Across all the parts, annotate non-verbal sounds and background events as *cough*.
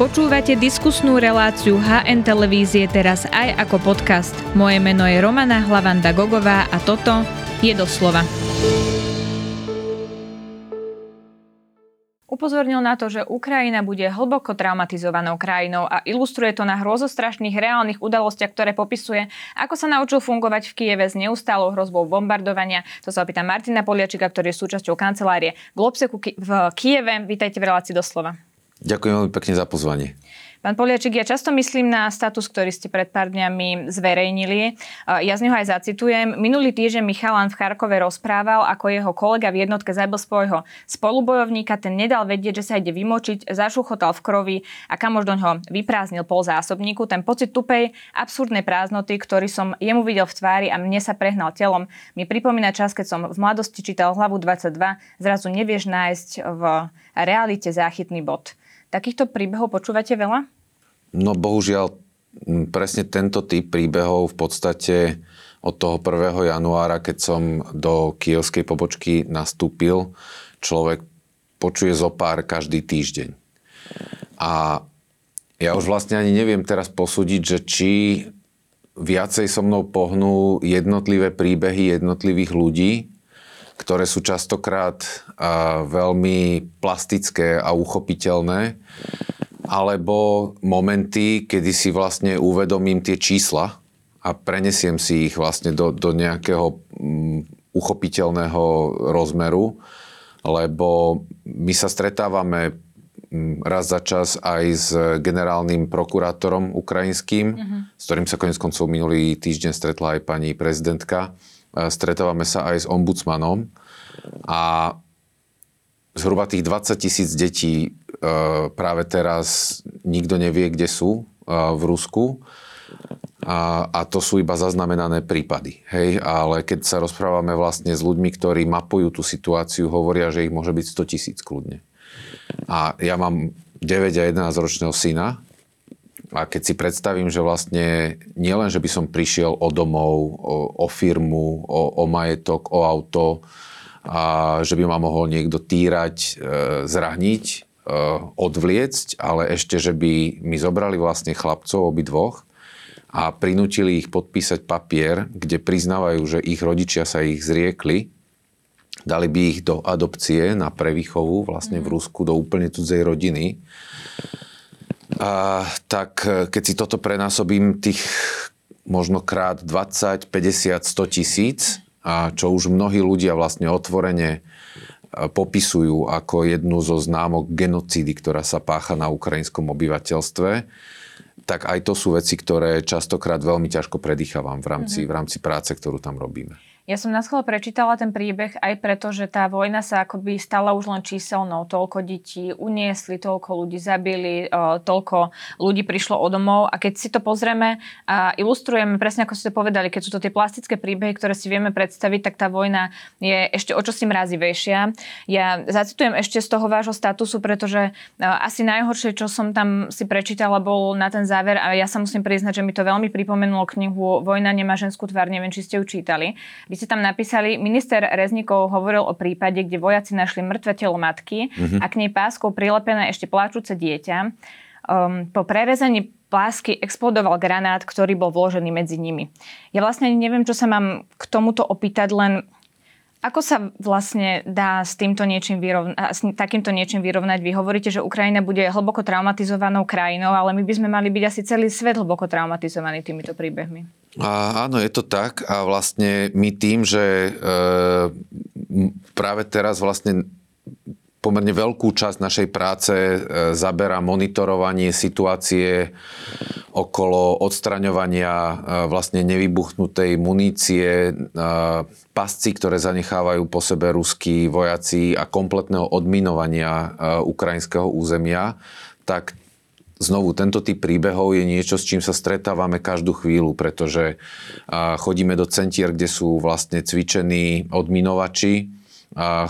Počúvate diskusnú reláciu HN Televízie teraz aj ako podcast. Moje meno je Romana Hlavanda Gogová a toto je doslova. Upozornil na to, že Ukrajina bude hlboko traumatizovanou krajinou a ilustruje to na hrozostrašných reálnych udalostiach, ktoré popisuje, ako sa naučil fungovať v Kieve s neustálou hrozbou bombardovania. To sa opýta Martina Poliačika, ktorý je súčasťou kancelárie Globseku v Kieve. Vítajte v relácii doslova. Ďakujem veľmi pekne za pozvanie. Pán Poliačik, ja často myslím na status, ktorý ste pred pár dňami zverejnili. Ja z neho aj zacitujem. Minulý týždeň Michalan v Charkove rozprával, ako jeho kolega v jednotke zabil svojho spolubojovníka, ten nedal vedieť, že sa ide vymočiť, zašuchotal v krovi a kamož do ňoho vyprázdnil pol zásobníku. Ten pocit tupej, absurdnej prázdnoty, ktorý som jemu videl v tvári a mne sa prehnal telom, mi pripomína čas, keď som v mladosti čítal hlavu 22, zrazu nevieš nájsť v realite záchytný bod. Takýchto príbehov počúvate veľa? No bohužiaľ, presne tento typ príbehov v podstate od toho 1. januára, keď som do kievskej pobočky nastúpil, človek počuje zo pár každý týždeň. A ja už vlastne ani neviem teraz posúdiť, že či viacej so mnou pohnú jednotlivé príbehy jednotlivých ľudí, ktoré sú častokrát veľmi plastické a uchopiteľné, alebo momenty, kedy si vlastne uvedomím tie čísla a prenesiem si ich vlastne do, do nejakého um, uchopiteľného rozmeru, lebo my sa stretávame raz za čas aj s generálnym prokurátorom ukrajinským, uh-huh. s ktorým sa konec koncov minulý týždeň stretla aj pani prezidentka stretávame sa aj s ombudsmanom a zhruba tých 20 tisíc detí e, práve teraz nikto nevie, kde sú e, v Rusku. A, to sú iba zaznamenané prípady. Hej? Ale keď sa rozprávame vlastne s ľuďmi, ktorí mapujú tú situáciu, hovoria, že ich môže byť 100 tisíc kľudne. A ja mám 9 a 11 ročného syna a keď si predstavím, že vlastne nielen, že by som prišiel o domov, o, o firmu, o, o majetok, o auto, a že by ma mohol niekto týrať, e, zrahniť, e, odvliecť, ale ešte, že by mi zobrali vlastne chlapcov obidvoch a prinútili ich podpísať papier, kde priznávajú, že ich rodičia sa ich zriekli, dali by ich do adopcie na prevýchovu vlastne v mhm. Rusku do úplne cudzej rodiny a, tak e, keď si toto prenásobím tých možno krát 20, 50, 100 tisíc, a čo už mnohí ľudia vlastne otvorene e, popisujú ako jednu zo známok genocídy, ktorá sa pácha na ukrajinskom obyvateľstve, tak aj to sú veci, ktoré častokrát veľmi ťažko predýchavam v rámci, mm-hmm. v rámci práce, ktorú tam robíme. Ja som na schvál prečítala ten príbeh aj preto, že tá vojna sa akoby stala už len číselnou. Toľko detí uniesli, toľko ľudí zabili, toľko ľudí prišlo o domov. A keď si to pozrieme a ilustrujeme, presne ako ste povedali, keď sú to tie plastické príbehy, ktoré si vieme predstaviť, tak tá vojna je ešte o čosi mrazivejšia. Ja zacitujem ešte z toho vášho statusu, pretože asi najhoršie, čo som tam si prečítala, bol na ten záver a ja sa musím priznať, že mi to veľmi pripomenulo knihu Vojna nemá ženskú tvár, neviem, či ste ju čítali. Vy ste tam napísali, minister Reznikov hovoril o prípade, kde vojaci našli mŕtve telo matky mm-hmm. a k nej páskou prilepené ešte pláčúce dieťa. Um, po prerezaní plásky explodoval granát, ktorý bol vložený medzi nimi. Ja vlastne neviem, čo sa mám k tomuto opýtať, len ako sa vlastne dá s, týmto niečím vyrovna- s takýmto niečím vyrovnať? Vy hovoríte, že Ukrajina bude hlboko traumatizovanou krajinou, ale my by sme mali byť asi celý svet hlboko traumatizovaný týmito príbehmi. A, áno, je to tak a vlastne my tým, že e, práve teraz vlastne pomerne veľkú časť našej práce e, zaberá monitorovanie situácie okolo odstraňovania e, vlastne nevybuchnutej munície, e, pasci, ktoré zanechávajú po sebe ruskí vojaci a kompletného odminovania ukrajinského územia, tak znovu, tento typ príbehov je niečo, s čím sa stretávame každú chvíľu, pretože chodíme do centier, kde sú vlastne cvičení odminovači,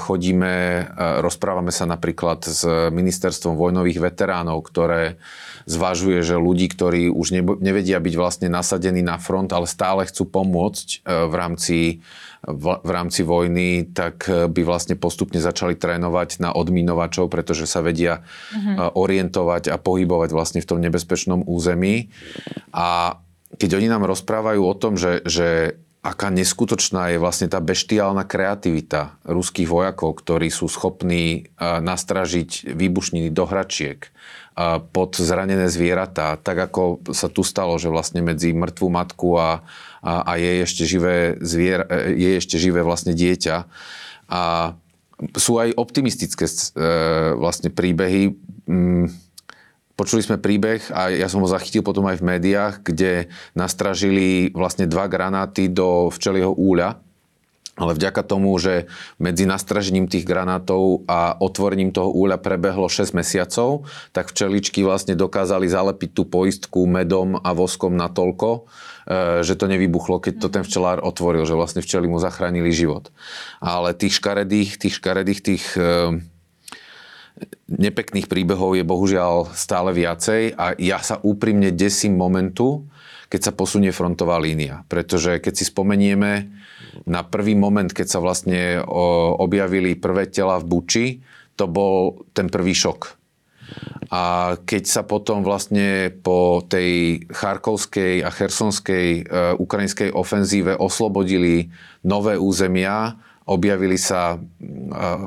chodíme, rozprávame sa napríklad s ministerstvom vojnových veteránov, ktoré zvažuje, že ľudí, ktorí už nevedia byť vlastne nasadení na front, ale stále chcú pomôcť e, v rámci, v, rámci vojny, tak e, by vlastne postupne začali trénovať na odminovačov, pretože sa vedia uh-huh. orientovať a pohybovať vlastne v tom nebezpečnom území. A keď oni nám rozprávajú o tom, že, že aká neskutočná je vlastne tá beštiálna kreativita ruských vojakov, ktorí sú schopní nastražiť výbušniny do hračiek pod zranené zvieratá, tak ako sa tu stalo, že vlastne medzi mŕtvú matku a, a, a je ešte živé zvier, e, je ešte živé vlastne dieťa. A sú aj optimistické e, vlastne príbehy. Počuli sme príbeh a ja som ho zachytil potom aj v médiách, kde nastražili vlastne dva granáty do včelieho úľa, ale vďaka tomu, že medzi nastražením tých granátov a otvorením toho úľa prebehlo 6 mesiacov, tak včeličky vlastne dokázali zalepiť tú poistku medom a voskom natoľko, e, že to nevybuchlo, keď to ten včelár otvoril, že vlastne včely mu zachránili život. Ale tých škaredých, tých škaredých, tých e, nepekných príbehov je bohužiaľ stále viacej a ja sa úprimne desím momentu, keď sa posunie frontová línia. Pretože keď si spomenieme na prvý moment, keď sa vlastne objavili prvé tela v Buči, to bol ten prvý šok. A keď sa potom vlastne po tej charkovskej a chersonskej e, ukrajinskej ofenzíve oslobodili nové územia, objavili sa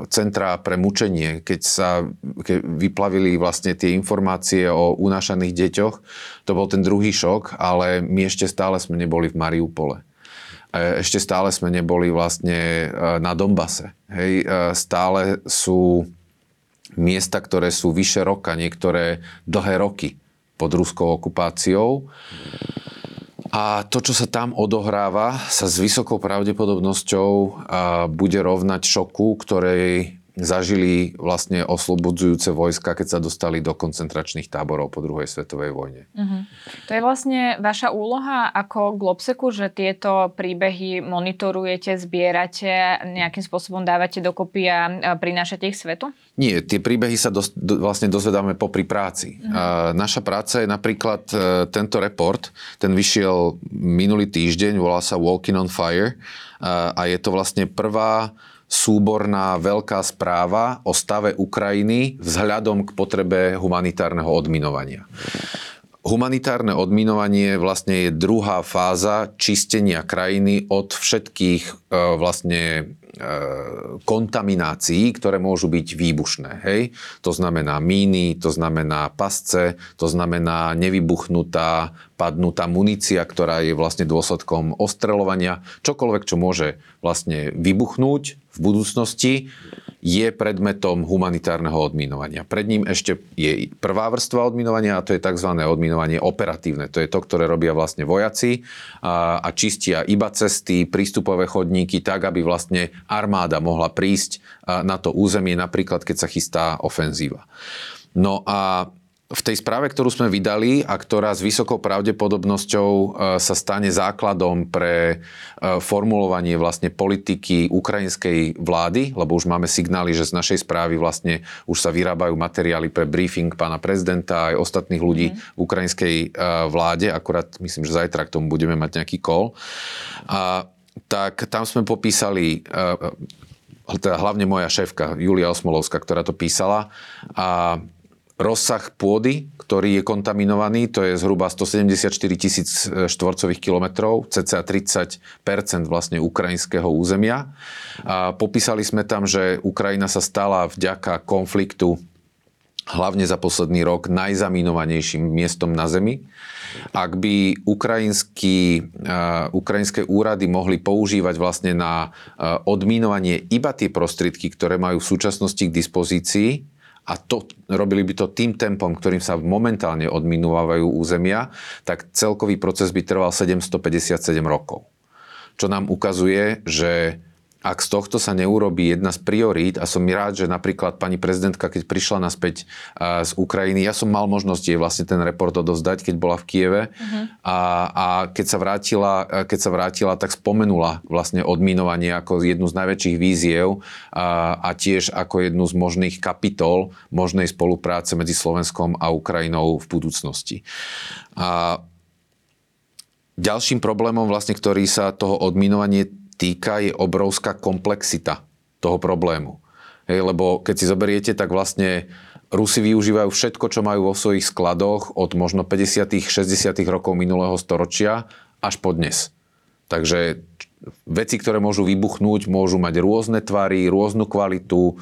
centrá pre mučenie, keď sa keď vyplavili vlastne tie informácie o unášaných deťoch, to bol ten druhý šok, ale my ešte stále sme neboli v Mariupole. E, ešte stále sme neboli vlastne e, na Dombase. Hej, e, stále sú miesta, ktoré sú vyše roka, niektoré dlhé roky pod ruskou okupáciou. A to, čo sa tam odohráva, sa s vysokou pravdepodobnosťou bude rovnať šoku, ktorej zažili vlastne oslobodzujúce vojska, keď sa dostali do koncentračných táborov po druhej svetovej vojne. Uh-huh. To je vlastne vaša úloha ako Globseku, že tieto príbehy monitorujete, zbierate, nejakým spôsobom dávate dokopy a prinášate ich svetu? Nie, tie príbehy sa dos, do, vlastne dozvedáme popri práci. Uh-huh. A naša práca je napríklad e, tento report, ten vyšiel minulý týždeň, volá sa Walking on Fire a, a je to vlastne prvá súborná veľká správa o stave Ukrajiny vzhľadom k potrebe humanitárneho odminovania. Humanitárne odminovanie vlastne je druhá fáza čistenia krajiny od všetkých e, vlastne e, kontaminácií, ktoré môžu byť výbušné. Hej? To znamená míny, to znamená pasce, to znamená nevybuchnutá, padnutá munícia, ktorá je vlastne dôsledkom ostreľovania. Čokoľvek, čo môže vlastne vybuchnúť v budúcnosti, je predmetom humanitárneho odminovania. Pred ním ešte je prvá vrstva odminovania a to je tzv. odminovanie operatívne. To je to, ktoré robia vlastne vojaci a, a čistia iba cesty, prístupové chodníky tak, aby vlastne armáda mohla prísť na to územie, napríklad keď sa chystá ofenzíva. No a v tej správe, ktorú sme vydali a ktorá s vysokou pravdepodobnosťou e, sa stane základom pre e, formulovanie vlastne politiky ukrajinskej vlády, lebo už máme signály, že z našej správy vlastne už sa vyrábajú materiály pre briefing pána prezidenta aj ostatných ľudí mm. v ukrajinskej e, vláde, akurát myslím, že zajtra k tomu budeme mať nejaký call. A, tak tam sme popísali teda hlavne moja šéfka Julia Osmolovská, ktorá to písala a rozsah pôdy, ktorý je kontaminovaný, to je zhruba 174 tisíc e, štvorcových kilometrov, cca 30% vlastne ukrajinského územia. A popísali sme tam, že Ukrajina sa stala vďaka konfliktu hlavne za posledný rok najzaminovanejším miestom na Zemi. Ak by ukrajinský, uh, ukrajinské úrady mohli používať vlastne na uh, odminovanie iba tie prostriedky, ktoré majú v súčasnosti k dispozícii, a to, robili by to tým tempom, ktorým sa momentálne odminúvajú územia, tak celkový proces by trval 757 rokov. Čo nám ukazuje, že ak z tohto sa neurobí jedna z priorít, a som rád, že napríklad pani prezidentka, keď prišla naspäť z Ukrajiny, ja som mal možnosť jej vlastne ten report odovzdať, keď bola v Kieve uh-huh. a, a keď, sa vrátila, keď sa vrátila, tak spomenula vlastne odminovanie ako jednu z najväčších víziev a, a tiež ako jednu z možných kapitol možnej spolupráce medzi Slovenskom a Ukrajinou v budúcnosti. A ďalším problémom, vlastne, ktorý sa toho odminovanie týka, je obrovská komplexita toho problému. Hej, lebo keď si zoberiete, tak vlastne Rusi využívajú všetko, čo majú vo svojich skladoch od možno 50 60 rokov minulého storočia až po dnes. Takže veci, ktoré môžu vybuchnúť, môžu mať rôzne tvary, rôznu kvalitu,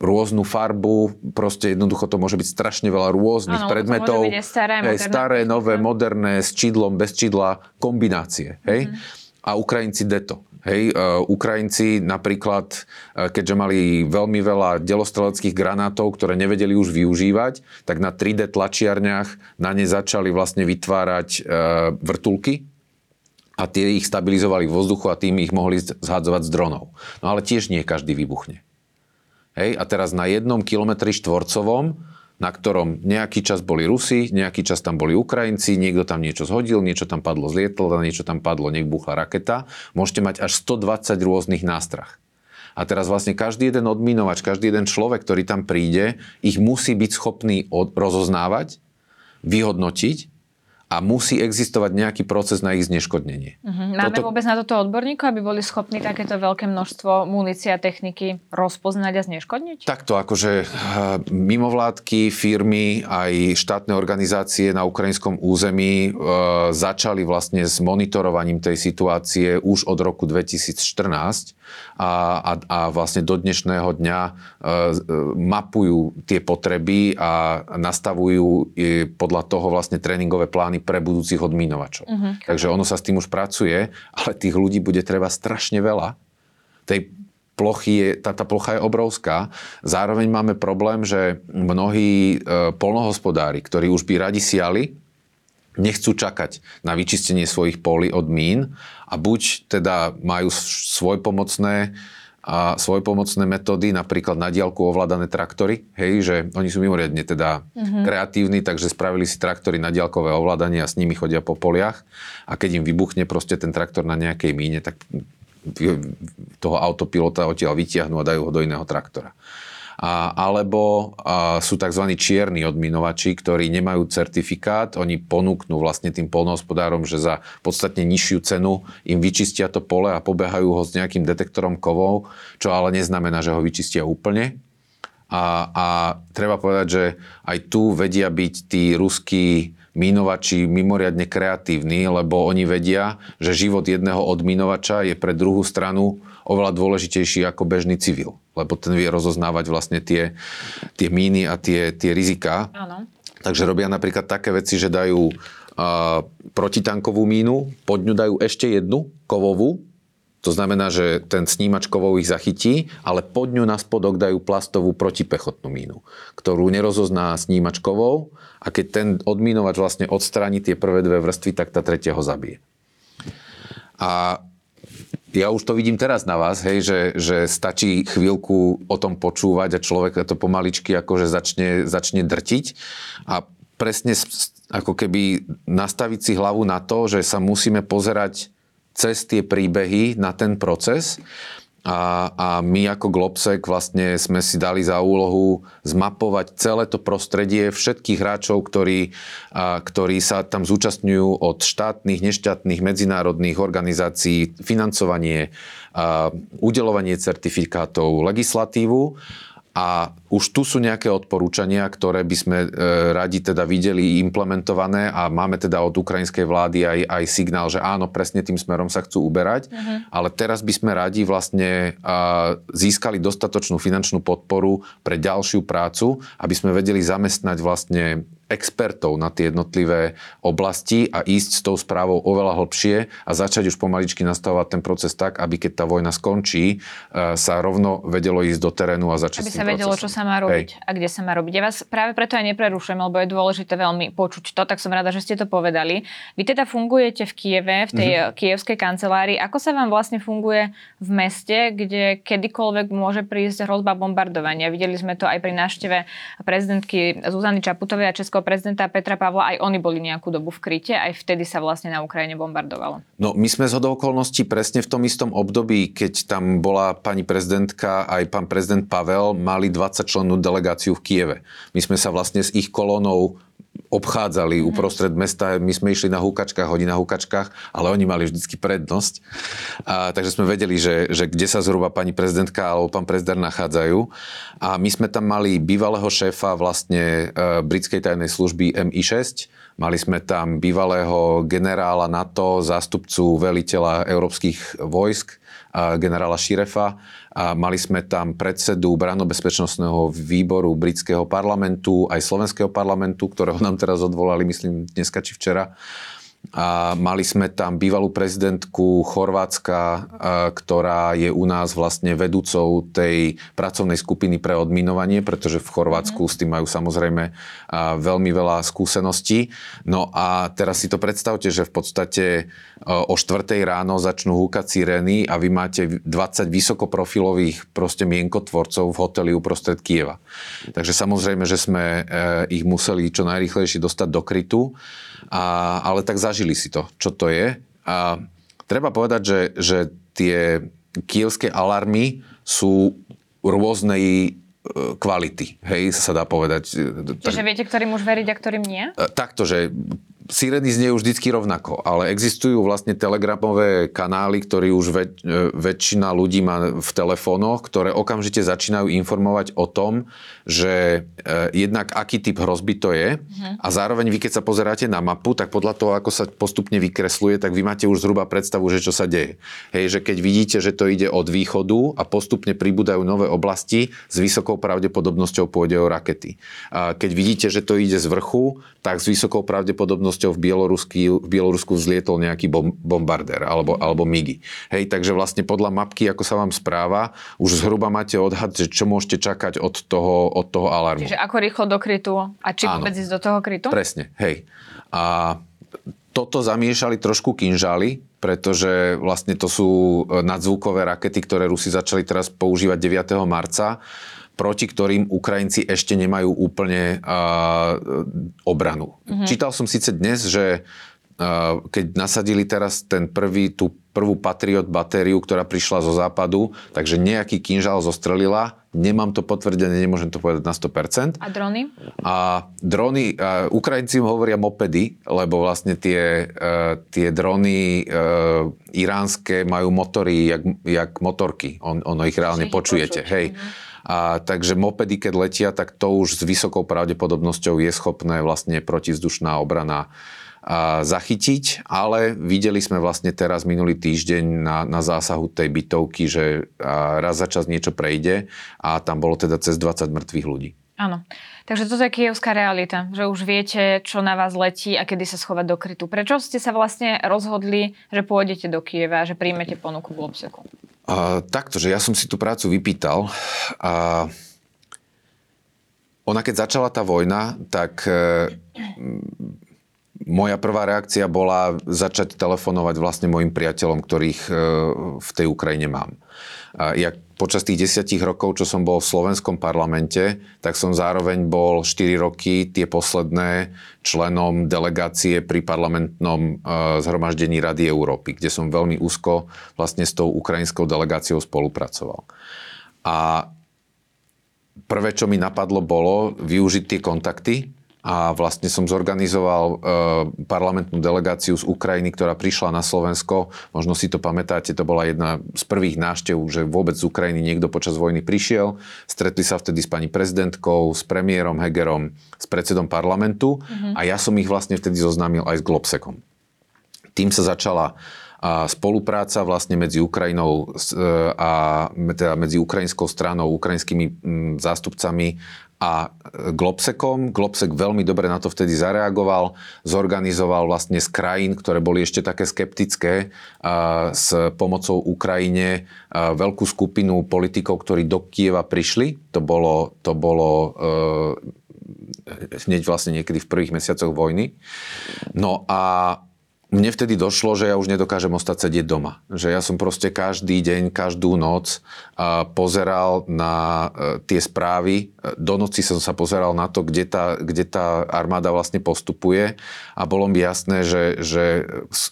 rôznu farbu, proste jednoducho to môže byť strašne veľa rôznych ano, predmetov. To môže byť staré, hej, staré, nové, moderné, s čidlom, bez čidla, kombinácie. Hej? Mm-hmm. A Ukrajinci deto. Hej, uh, Ukrajinci napríklad, uh, keďže mali veľmi veľa delostreleckých granátov, ktoré nevedeli už využívať, tak na 3D tlačiarniach na ne začali vlastne vytvárať uh, vrtulky a tie ich stabilizovali v vzduchu a tým ich mohli zhadzovať z dronov. No ale tiež nie každý vybuchne. Hej, a teraz na jednom kilometri štvorcovom na ktorom nejaký čas boli Rusi, nejaký čas tam boli Ukrajinci, niekto tam niečo zhodil, niečo tam padlo z lietadla, niečo tam padlo, nech buchla raketa. Môžete mať až 120 rôznych nástrah. A teraz vlastne každý jeden odminovač, každý jeden človek, ktorý tam príde, ich musí byť schopný od, rozoznávať, vyhodnotiť a musí existovať nejaký proces na ich zneškodnenie. Uh-huh. Máme toto... vôbec na toto odborníkov, aby boli schopní takéto veľké množstvo munície a techniky rozpoznať a zneškodniť? Takto, akože eh, mimovládky, firmy, aj štátne organizácie na ukrajinskom území e, začali vlastne s monitorovaním tej situácie už od roku 2014 a, a, a vlastne do dnešného dňa e, mapujú tie potreby a nastavujú e, podľa toho vlastne tréningové plány pre budúcich odmínovačov. Uh-huh. Takže ono sa s tým už pracuje, ale tých ľudí bude treba strašne veľa. Tej plochy je, tá, tá plocha je obrovská. Zároveň máme problém, že mnohí e, polnohospodári, ktorí už by radi siali, nechcú čakať na vyčistenie svojich polí od mín a buď teda majú svoj pomocné a pomocné metódy, napríklad na diálku ovládané traktory, hej, že oni sú mimoriadne teda mm-hmm. kreatívni, takže spravili si traktory na diálkové ovládanie a s nimi chodia po poliach a keď im vybuchne proste ten traktor na nejakej míne, tak toho autopilota odtiaľ vytiahnu a dajú ho do iného traktora a, alebo a, sú tzv. čierni odminovači, ktorí nemajú certifikát, oni ponúknú vlastne tým polnohospodárom, že za podstatne nižšiu cenu im vyčistia to pole a pobehajú ho s nejakým detektorom kovov, čo ale neznamená, že ho vyčistia úplne. A, a treba povedať, že aj tu vedia byť tí ruskí mínovači mimoriadne kreatívni, lebo oni vedia, že život jedného odminovača je pre druhú stranu oveľa dôležitejší ako bežný civil, lebo ten vie rozoznávať vlastne tie, tie míny a tie, tie rizika. Áno. Takže robia napríklad také veci, že dajú uh, protitankovú mínu, pod ňu dajú ešte jednu kovovú, to znamená, že ten snímač kovov ich zachytí, ale pod ňu na spodok dajú plastovú protipechotnú mínu, ktorú nerozozná snímač kovov a keď ten odmínovač vlastne odstráni tie prvé dve vrstvy, tak tá tretia ho zabije. A ja už to vidím teraz na vás, hej, že, že stačí chvíľku o tom počúvať a človek to pomaličky akože začne, začne drtiť a presne ako keby nastaviť si hlavu na to, že sa musíme pozerať cez tie príbehy na ten proces a, a my ako Globsec vlastne sme si dali za úlohu zmapovať celé to prostredie všetkých hráčov, ktorí, a, ktorí sa tam zúčastňujú od štátnych, neštátnych, medzinárodných organizácií, financovanie, a, udelovanie certifikátov, legislatívu a už tu sú nejaké odporúčania, ktoré by sme e, radi teda videli implementované a máme teda od ukrajinskej vlády aj, aj signál, že áno, presne tým smerom sa chcú uberať, uh-huh. ale teraz by sme radi vlastne a, získali dostatočnú finančnú podporu pre ďalšiu prácu, aby sme vedeli zamestnať vlastne expertov na tie jednotlivé oblasti a ísť s tou správou oveľa hlbšie a začať už pomaličky nastavovať ten proces tak, aby keď tá vojna skončí, e, sa rovno vedelo ísť do terénu a začať Aby sa vedelo, procesom. čo sa má robiť Hej. a kde sa má robiť. Ja vás práve preto aj neprerušujem, lebo je dôležité veľmi počuť to, tak som rada, že ste to povedali. Vy teda fungujete v Kieve, v tej mm-hmm. kievskej kancelárii. Ako sa vám vlastne funguje v meste, kde kedykoľvek môže prísť hrozba bombardovania? Videli sme to aj pri návšteve prezidentky Zuzany Čaputovej a českého prezidenta Petra Pavla. Aj oni boli nejakú dobu v kryte, aj vtedy sa vlastne na Ukrajine bombardovalo. No my sme z okolností presne v tom istom období, keď tam bola pani prezidentka aj pán prezident Pavel, mali 20 člennú delegáciu v Kieve. My sme sa vlastne s ich kolónou obchádzali mm-hmm. uprostred mesta. My sme išli na húkačkách, hodí na húkačkách, ale oni mali vždycky prednosť. A, takže sme vedeli, že, že kde sa zhruba pani prezidentka alebo pán prezident nachádzajú. A my sme tam mali bývalého šéfa vlastne e, britskej tajnej služby MI6. Mali sme tam bývalého generála NATO, zástupcu veliteľa európskych vojsk, generála Širefa. Mali sme tam predsedu branno-bezpečnostného výboru britského parlamentu, aj slovenského parlamentu, ktorého nám teraz odvolali, myslím, dneska či včera. A mali sme tam bývalú prezidentku Chorvátska, ktorá je u nás vlastne vedúcou tej pracovnej skupiny pre odminovanie, pretože v Chorvátsku mm. s tým majú samozrejme veľmi veľa skúseností. No a teraz si to predstavte, že v podstate o 4 ráno začnú húkať sirény a vy máte 20 vysokoprofilových proste mienkotvorcov v hoteli uprostred Kieva. Takže samozrejme, že sme ich museli čo najrychlejšie dostať do krytu. A, ale tak zažili si to, čo to je. A treba povedať, že, že tie kievské alarmy sú rôznej e, kvality, hej, sa dá povedať. Čiže viete, ktorým už veriť a ktorým nie? Takto, že Sireny zniejú vždycky rovnako, ale existujú vlastne telegramové kanály, ktoré už väč, väčšina ľudí má v telefónoch, ktoré okamžite začínajú informovať o tom, že e, jednak aký typ hrozby to je uh-huh. a zároveň vy, keď sa pozeráte na mapu, tak podľa toho, ako sa postupne vykresluje, tak vy máte už zhruba predstavu, že čo sa deje. Hej, že keď vidíte, že to ide od východu a postupne pribúdajú nové oblasti, s vysokou pravdepodobnosťou pôjde o rakety. A keď vidíte, že to ide z vrchu, tak s vysokou pravdepodobnosťou v, Bielorusky, v Bielorusku vzlietol nejaký bom, bombardér alebo, alebo MIGI. Hej, takže vlastne podľa mapky, ako sa vám správa, už zhruba máte odhad, že čo môžete čakať od toho, od toho alarmu. Čiže ako rýchlo do krytu a či Áno, vôbec ísť do toho krytu? Presne, hej. A toto zamiešali trošku kinžály, pretože vlastne to sú nadzvukové rakety, ktoré Rusi začali teraz používať 9. marca proti ktorým Ukrajinci ešte nemajú úplne uh, obranu. Mm-hmm. Čítal som síce dnes, že uh, keď nasadili teraz ten prvý, tú prvú Patriot batériu, ktorá prišla zo západu, takže nejaký kinžál zostrelila. Nemám to potvrdené, nemôžem to povedať na 100%. A drony? A drony, uh, Ukrajinci hovoria mopedy, lebo vlastne tie, uh, tie drony uh, iránske majú motory jak, jak motorky. On, ono ich reálne počujete. Počuť. Hej. Mm-hmm. A, takže mopedy, keď letia, tak to už s vysokou pravdepodobnosťou je schopné vlastne protivzdušná obrana zachytiť, ale videli sme vlastne teraz minulý týždeň na, na zásahu tej bytovky, že raz za čas niečo prejde a tam bolo teda cez 20 mŕtvych ľudí. Áno. Takže toto je kievská realita, že už viete, čo na vás letí a kedy sa schovať do krytu. Prečo ste sa vlastne rozhodli, že pôjdete do Kieva že príjmete ponuku v Lobseku? Takto, že ja som si tú prácu vypýtal a ona keď začala tá vojna, tak uh, moja prvá reakcia bola začať telefonovať vlastne mojim priateľom, ktorých uh, v tej Ukrajine mám. Ja počas tých desiatich rokov, čo som bol v slovenskom parlamente, tak som zároveň bol 4 roky tie posledné členom delegácie pri parlamentnom uh, zhromaždení Rady Európy, kde som veľmi úzko vlastne s tou ukrajinskou delegáciou spolupracoval. A prvé, čo mi napadlo, bolo využiť tie kontakty, a vlastne som zorganizoval e, parlamentnú delegáciu z Ukrajiny, ktorá prišla na Slovensko. Možno si to pamätáte, to bola jedna z prvých návštev, že vôbec z Ukrajiny niekto počas vojny prišiel. Stretli sa vtedy s pani prezidentkou, s premiérom Hegerom, s predsedom parlamentu mm-hmm. a ja som ich vlastne vtedy zoznámil aj s Globsekom. Tým sa začala a spolupráca vlastne medzi Ukrajinou a teda medzi ukrajinskou stranou, ukrajinskými zástupcami a Globsekom. Globsek veľmi dobre na to vtedy zareagoval, zorganizoval vlastne z krajín, ktoré boli ešte také skeptické s pomocou Ukrajine veľkú skupinu politikov, ktorí do Kieva prišli. To bolo, to bolo e, hneď vlastne niekedy v prvých mesiacoch vojny. No a mne vtedy došlo, že ja už nedokážem ostať sedieť doma. Že ja som proste každý deň, každú noc pozeral na e, tie správy. Do noci som sa pozeral na to, kde tá, kde tá armáda vlastne postupuje a bolo mi jasné, že, že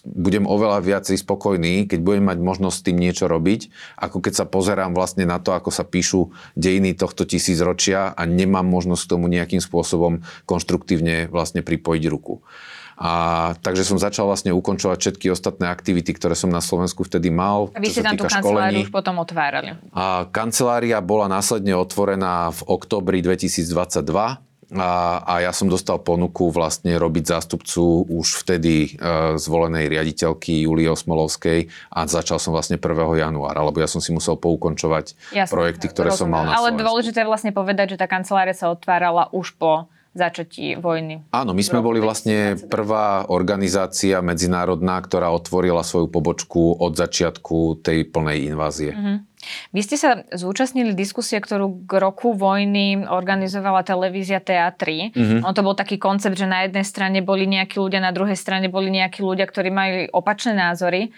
budem oveľa viac spokojný, keď budem mať možnosť s tým niečo robiť, ako keď sa pozerám vlastne na to, ako sa píšu dejiny tohto tisícročia a nemám možnosť k tomu nejakým spôsobom konštruktívne vlastne pripojiť ruku. A takže som začal vlastne ukončovať všetky ostatné aktivity, ktoré som na Slovensku vtedy mal. A vy ste tam tú kanceláriu už potom otvárali. A kancelária bola následne otvorená v oktobri 2022. A, a ja som dostal ponuku vlastne robiť zástupcu už vtedy e, zvolenej riaditeľky Julie Osmolovskej a začal som vlastne 1. januára, lebo ja som si musel poukončovať Jasne, projekty, ktoré rozumiem. som mal na Ale Slovensku. dôležité je vlastne povedať, že tá kancelária sa otvárala už po začatí vojny. Áno, my sme boli vlastne prvá organizácia medzinárodná, ktorá otvorila svoju pobočku od začiatku tej plnej invázie. Mm-hmm. Vy ste sa zúčastnili diskusie, ktorú k roku vojny organizovala televízia TA3. Mm-hmm. On to bol taký koncept, že na jednej strane boli nejakí ľudia, na druhej strane boli nejakí ľudia, ktorí mali opačné názory.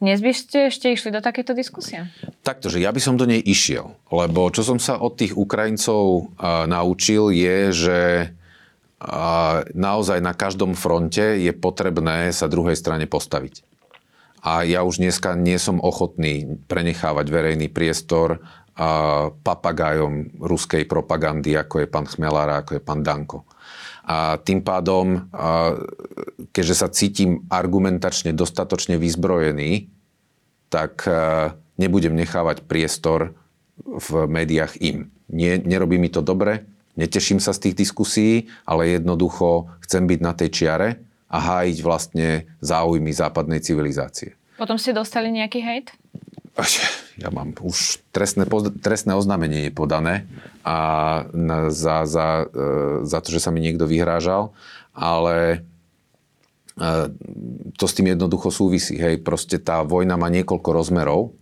Dnes by ste ešte išli do takéto diskusie? Takto, že ja by som do nej išiel, lebo čo som sa od tých Ukrajincov uh, naučil je, že naozaj na každom fronte je potrebné sa druhej strane postaviť. A ja už dneska nie som ochotný prenechávať verejný priestor a papagájom ruskej propagandy, ako je pán Chmelára, ako je pán Danko. A tým pádom, keďže sa cítim argumentačne dostatočne vyzbrojený, tak nebudem nechávať priestor v médiách im. Nie, nerobí mi to dobre, Neteším sa z tých diskusí, ale jednoducho chcem byť na tej čiare a hájiť vlastne záujmy západnej civilizácie. Potom ste dostali nejaký hejt? Ja mám už trestné, trestné oznámenie je podané a za, za, e, za to, že sa mi niekto vyhrážal, ale e, to s tým jednoducho súvisí. Hej, proste tá vojna má niekoľko rozmerov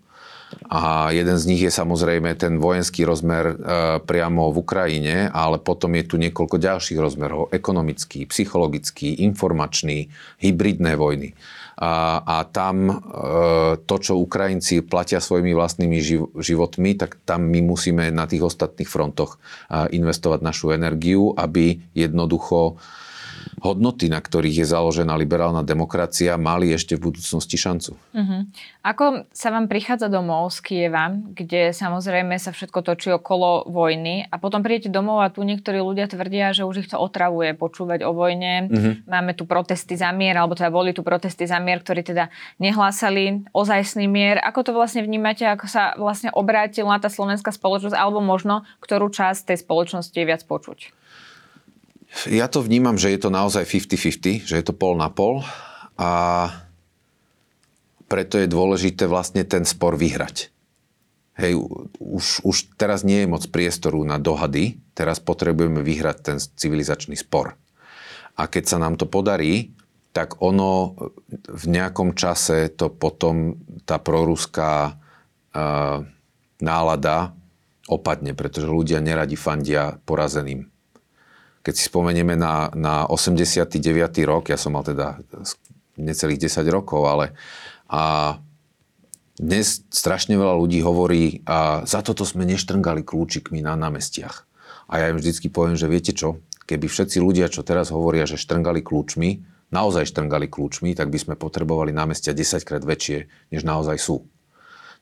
a jeden z nich je samozrejme ten vojenský rozmer e, priamo v Ukrajine, ale potom je tu niekoľko ďalších rozmerov. Ekonomický, psychologický, informačný, hybridné vojny. A, a tam e, to, čo Ukrajinci platia svojimi vlastnými životmi, tak tam my musíme na tých ostatných frontoch e, investovať našu energiu, aby jednoducho hodnoty, na ktorých je založená liberálna demokracia, mali ešte v budúcnosti šancu. Uh-huh. Ako sa vám prichádza domov z Kieva, kde samozrejme sa všetko točí okolo vojny a potom prídete domov a tu niektorí ľudia tvrdia, že už ich to otravuje počúvať o vojne. Uh-huh. Máme tu protesty za mier, alebo teda boli tu protesty za mier, ktorí teda nehlásali ozajstný mier. Ako to vlastne vnímate, ako sa vlastne obrátila tá slovenská spoločnosť, alebo možno ktorú časť tej spoločnosti je viac počuť? Ja to vnímam, že je to naozaj 50-50, že je to pol na pol a preto je dôležité vlastne ten spor vyhrať. Hej, už, už teraz nie je moc priestoru na dohady, teraz potrebujeme vyhrať ten civilizačný spor. A keď sa nám to podarí, tak ono v nejakom čase to potom tá proruská uh, nálada opadne, pretože ľudia neradi fandia porazeným. Keď si spomenieme na, na 89. rok, ja som mal teda necelých 10 rokov, ale a dnes strašne veľa ľudí hovorí, a za toto sme neštrngali kľúčikmi na námestiach. A ja im vždycky poviem, že viete čo, keby všetci ľudia, čo teraz hovoria, že štrngali kľúčmi, naozaj štrngali kľúčmi, tak by sme potrebovali námestia 10 krát väčšie, než naozaj sú.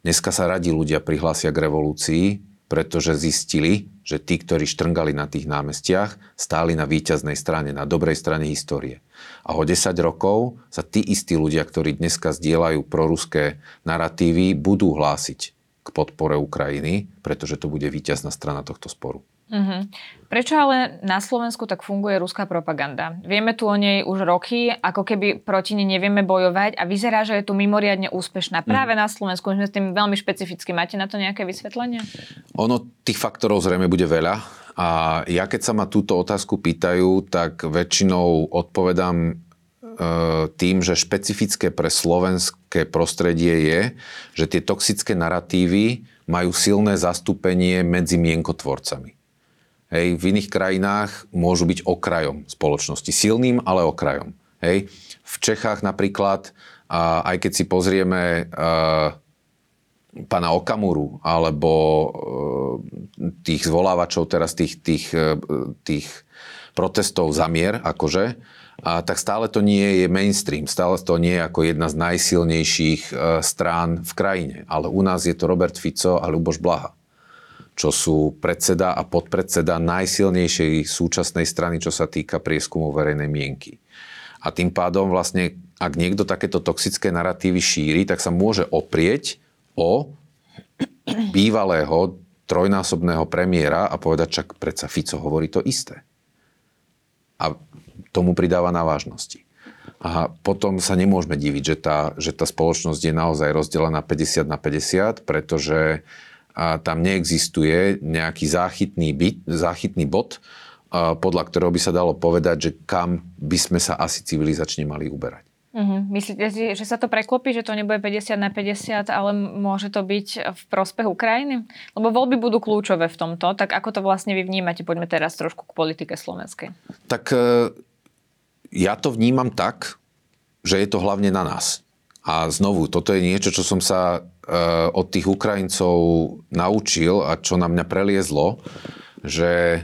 Dneska sa radí ľudia prihlásia k revolúcii, pretože zistili, že tí, ktorí štrngali na tých námestiach, stáli na víťaznej strane, na dobrej strane histórie. A o 10 rokov sa tí istí ľudia, ktorí dneska zdieľajú proruské narratívy, budú hlásiť k podpore Ukrajiny, pretože to bude víťazná strana tohto sporu. Uh-huh. Prečo ale na Slovensku tak funguje ruská propaganda? Vieme tu o nej už roky, ako keby proti nej nevieme bojovať a vyzerá, že je tu mimoriadne úspešná. Práve uh-huh. na Slovensku, my sme s tým veľmi špecificky. Máte na to nejaké vysvetlenie? Ono, tých faktorov zrejme bude veľa. A ja keď sa ma túto otázku pýtajú, tak väčšinou odpovedám e, tým, že špecifické pre slovenské prostredie je, že tie toxické narratívy majú silné zastúpenie medzi mienkotvorcami. Hej, v iných krajinách môžu byť okrajom spoločnosti. Silným, ale okrajom. Hej. V Čechách napríklad, a aj keď si pozrieme a, pána Okamuru alebo e, tých zvolávačov teraz tých, tých, e, tých protestov za mier, akože, a tak stále to nie je mainstream, stále to nie je ako jedna z najsilnejších strán v krajine. Ale u nás je to Robert Fico a Luboš Blaha čo sú predseda a podpredseda najsilnejšej súčasnej strany, čo sa týka prieskumu verejnej mienky. A tým pádom vlastne, ak niekto takéto toxické narratívy šíri, tak sa môže oprieť o bývalého trojnásobného premiéra a povedať, čak predsa Fico hovorí to isté. A tomu pridáva na vážnosti. A potom sa nemôžeme diviť, že tá, že tá spoločnosť je naozaj rozdelená 50 na 50, pretože a tam neexistuje nejaký záchytný, byt, záchytný bod, podľa ktorého by sa dalo povedať, že kam by sme sa asi civilizačne mali uberať. Uh-huh. Myslíte si, že sa to preklopí, že to nebude 50 na 50, ale môže to byť v prospech Ukrajiny? Lebo voľby budú kľúčové v tomto, tak ako to vlastne vy vnímate? Poďme teraz trošku k politike slovenskej. Tak e, ja to vnímam tak, že je to hlavne na nás. A znovu, toto je niečo, čo som sa od tých Ukrajincov naučil a čo na mňa preliezlo, že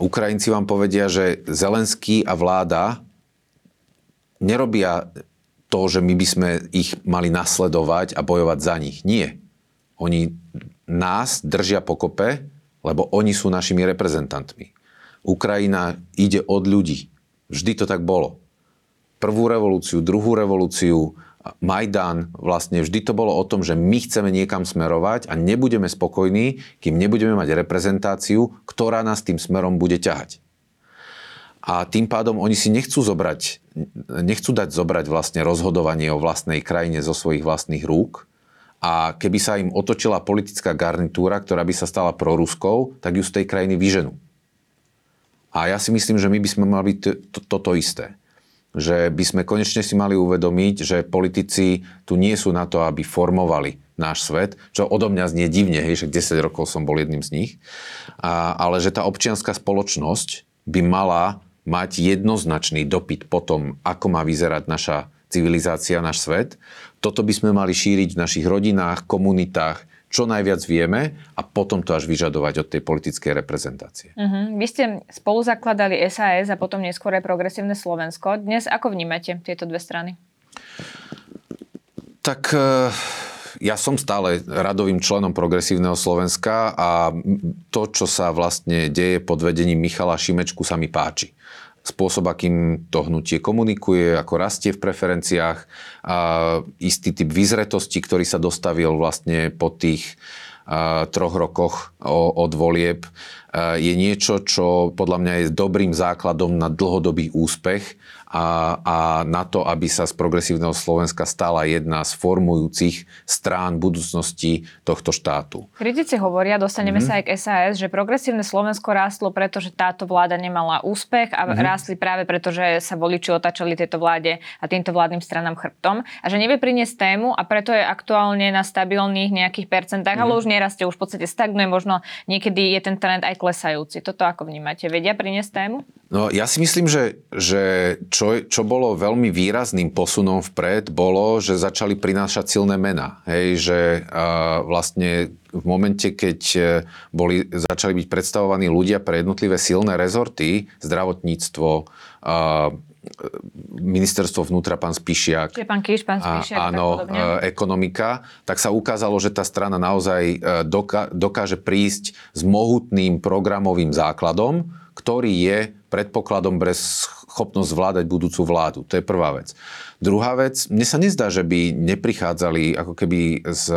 Ukrajinci vám povedia, že Zelenský a vláda nerobia to, že my by sme ich mali nasledovať a bojovať za nich. Nie. Oni nás držia pokope, lebo oni sú našimi reprezentantmi. Ukrajina ide od ľudí. Vždy to tak bolo prvú revolúciu, druhú revolúciu, Majdan, vlastne vždy to bolo o tom, že my chceme niekam smerovať a nebudeme spokojní, kým nebudeme mať reprezentáciu, ktorá nás tým smerom bude ťahať. A tým pádom oni si nechcú zobrať, nechcú dať zobrať vlastne rozhodovanie o vlastnej krajine zo svojich vlastných rúk. A keby sa im otočila politická garnitúra, ktorá by sa stala proruskou, tak ju z tej krajiny vyženú. A ja si myslím, že my by sme mali byť toto isté že by sme konečne si mali uvedomiť, že politici tu nie sú na to, aby formovali náš svet, čo odo mňa znie divne, hej, že 10 rokov som bol jedným z nich, a, ale že tá občianská spoločnosť by mala mať jednoznačný dopyt po tom, ako má vyzerať naša civilizácia, náš svet. Toto by sme mali šíriť v našich rodinách, komunitách, čo najviac vieme a potom to až vyžadovať od tej politickej reprezentácie. Uh-huh. Vy ste spolu zakladali SAS a potom neskôr aj Progresívne Slovensko. Dnes ako vnímate tieto dve strany? Tak e, ja som stále radovým členom Progresívneho Slovenska a to, čo sa vlastne deje pod vedením Michala Šimečku, sa mi páči spôsob, akým to hnutie komunikuje, ako rastie v preferenciách, a istý typ vyzretosti, ktorý sa dostavil vlastne po tých troch rokoch od volieb, je niečo, čo podľa mňa je dobrým základom na dlhodobý úspech a, a na to, aby sa z progresívneho Slovenska stala jedna z formujúcich strán budúcnosti tohto štátu. Kritici hovoria, dostaneme mm-hmm. sa aj k SAS, že progresívne Slovensko rástlo, pretože táto vláda nemala úspech a mm-hmm. rástli práve preto, že sa voliči otačali tejto vláde a týmto vládnym stranám chrbtom a že nevie priniesť tému a preto je aktuálne na stabilných nejakých percentách, mm-hmm. ale už nerastie, už v podstate stagnuje, možno niekedy je ten trend aj klesajúci. Toto ako vnímate? Vedia priniesť tému? No ja si myslím, že, že čo, čo bolo veľmi výrazným posunom vpred, bolo, že začali prinášať silné mená. Hej, že a, vlastne v momente, keď e, boli, začali byť predstavovaní ľudia pre jednotlivé silné rezorty, zdravotníctvo, a, ministerstvo vnútra, pán Spišiak. Čiže pán Kíš, pán Spišiak. A, áno, e, ekonomika. Tak sa ukázalo, že tá strana naozaj e, doká, dokáže prísť s mohutným programovým základom, ktorý je predpokladom pre schopnosť zvládať budúcu vládu. To je prvá vec. Druhá vec, mne sa nezdá, že by neprichádzali ako keby s,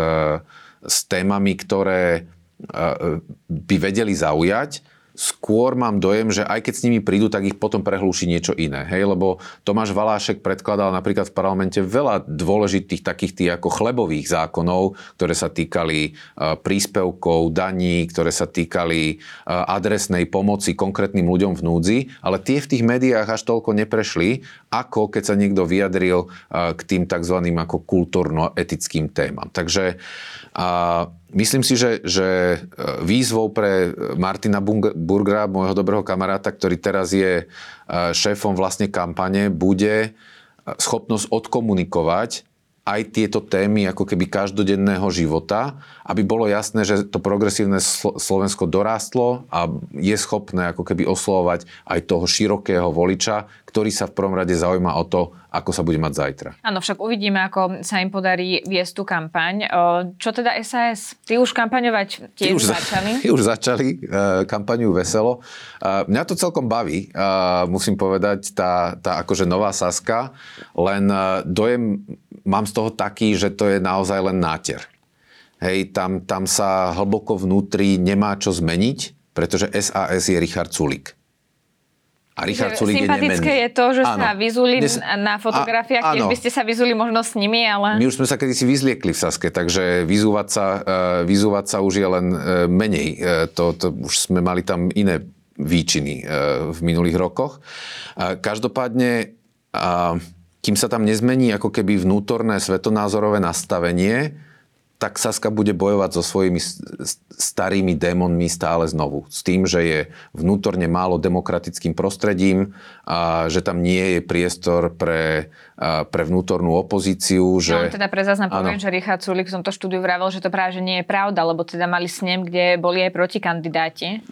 s témami, ktoré by vedeli zaujať, skôr mám dojem, že aj keď s nimi prídu, tak ich potom prehlúši niečo iné. Hej? Lebo Tomáš Valášek predkladal napríklad v parlamente veľa dôležitých takých tých ako chlebových zákonov, ktoré sa týkali e, príspevkov, daní, ktoré sa týkali e, adresnej pomoci konkrétnym ľuďom v núdzi, ale tie v tých médiách až toľko neprešli, ako keď sa niekto vyjadril e, k tým tzv. ako kultúrno-etickým témam. Takže a myslím si, že, že výzvou pre Martina Burgera, môjho dobrého kamaráta, ktorý teraz je šéfom vlastne kampane, bude schopnosť odkomunikovať aj tieto témy ako keby každodenného života, aby bolo jasné, že to progresívne Slovensko dorástlo a je schopné ako keby oslovovať aj toho širokého voliča, ktorý sa v prvom rade zaujíma o to, ako sa bude mať zajtra. Áno, však uvidíme, ako sa im podarí viesť tú kampaň. Čo teda SAS? Ty už kampaňovať tiež už začali? *laughs* Ty už začali uh, kampaňu Veselo. Mňa to celkom baví, musím povedať, tá, tá akože nová Saska, len uh, dojem mám z toho taký, že to je naozaj len náter. Hej, tam, tam sa hlboko vnútri nemá čo zmeniť, pretože SAS je Richard Sulik. A Richard Sympatické je, je to, že áno. sa vyzuli Dnes, na fotografiách, a, tiež by ste sa vyzuli možno s nimi, ale... My už sme sa kedysi vyzliekli v Saske, takže vyzúvať sa, uh, vyzúvať sa už je len uh, menej. Uh, to, to už sme mali tam iné výčiny v minulých rokoch. Každopádne, kým sa tam nezmení ako keby vnútorné svetonázorové nastavenie, tak Saska bude bojovať so svojimi starými démonmi stále znovu. S tým, že je vnútorne málo demokratickým prostredím, a že tam nie je priestor pre, pre vnútornú opozíciu. Že... No, teda pre záznam poviem, že Richard Sulik v tomto štúdiu vravel, že to práve že nie je pravda, lebo teda mali snem, kde boli aj protikandidáti.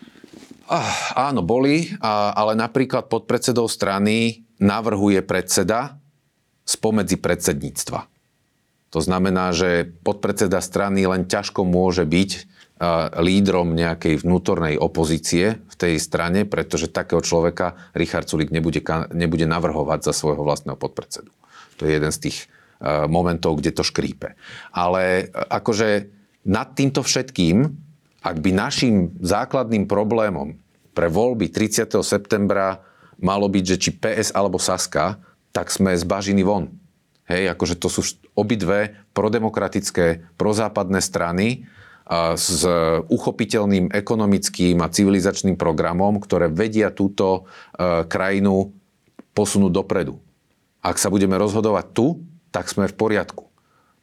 Ah, áno, boli, ale napríklad podpredsedou strany navrhuje predseda spomedzi predsedníctva. To znamená, že podpredseda strany len ťažko môže byť lídrom nejakej vnútornej opozície v tej strane, pretože takého človeka Richard Sulik nebude, nebude navrhovať za svojho vlastného podpredsedu. To je jeden z tých momentov, kde to škrípe. Ale akože nad týmto všetkým, ak by našim základným problémom pre voľby 30. septembra malo byť, že či PS alebo Saska, tak sme z bažiny von. Hej, akože to sú obidve prodemokratické, prozápadné strany s uchopiteľným ekonomickým a civilizačným programom, ktoré vedia túto e, krajinu posunúť dopredu. Ak sa budeme rozhodovať tu, tak sme v poriadku.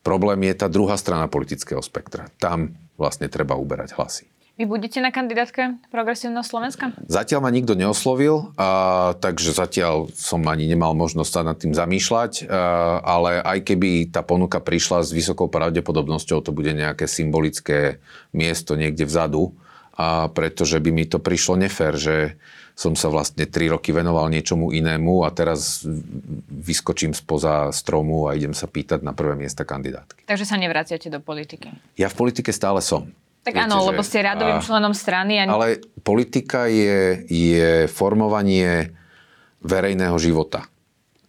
Problém je tá druhá strana politického spektra. Tam vlastne treba uberať hlasy. Vy budete na kandidátke Progresívneho Slovenska? Zatiaľ ma nikto neoslovil, a, takže zatiaľ som ani nemal možnosť sa nad tým zamýšľať, a, ale aj keby tá ponuka prišla s vysokou pravdepodobnosťou, to bude nejaké symbolické miesto niekde vzadu, a pretože by mi to prišlo nefér, že som sa vlastne 3 roky venoval niečomu inému a teraz vyskočím spoza stromu a idem sa pýtať na prvé miesta kandidátky. Takže sa nevraciate do politiky? Ja v politike stále som. Tak Viete, áno, že, lebo ste radovým a, členom strany. A... Ale politika je, je formovanie verejného života.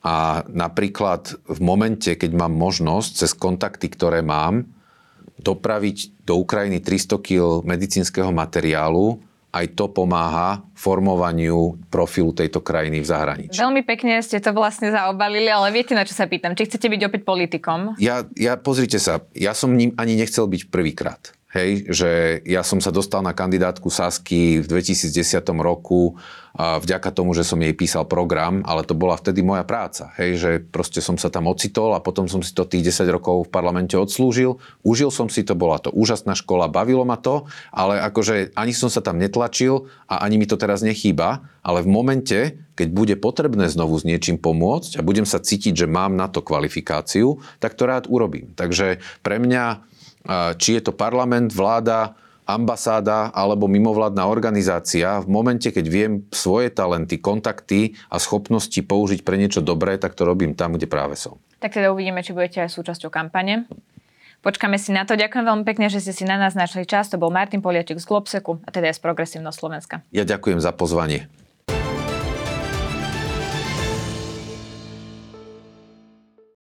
A napríklad v momente, keď mám možnosť cez kontakty, ktoré mám, dopraviť do Ukrajiny 300 kg medicínskeho materiálu, aj to pomáha formovaniu profilu tejto krajiny v zahraničí. Veľmi pekne ste to vlastne zaobalili, ale viete, na čo sa pýtam? Či chcete byť opäť politikom? Ja, ja pozrite sa, ja som ním ani nechcel byť prvýkrát. Hej, že ja som sa dostal na kandidátku Sasky v 2010 roku a vďaka tomu, že som jej písal program, ale to bola vtedy moja práca. Hej, že proste som sa tam ocitol a potom som si to tých 10 rokov v parlamente odslúžil. Užil som si to, bola to úžasná škola, bavilo ma to, ale akože ani som sa tam netlačil a ani mi to teraz nechýba, ale v momente, keď bude potrebné znovu s niečím pomôcť a budem sa cítiť, že mám na to kvalifikáciu, tak to rád urobím. Takže pre mňa či je to parlament, vláda, ambasáda alebo mimovládna organizácia, v momente, keď viem svoje talenty, kontakty a schopnosti použiť pre niečo dobré, tak to robím tam, kde práve som. Tak teda uvidíme, či budete aj súčasťou kampane. Počkáme si na to. Ďakujem veľmi pekne, že ste si na nás našli čas. To bol Martin Poliaček z Globseku a teda aj z Progresívneho Slovenska. Ja ďakujem za pozvanie.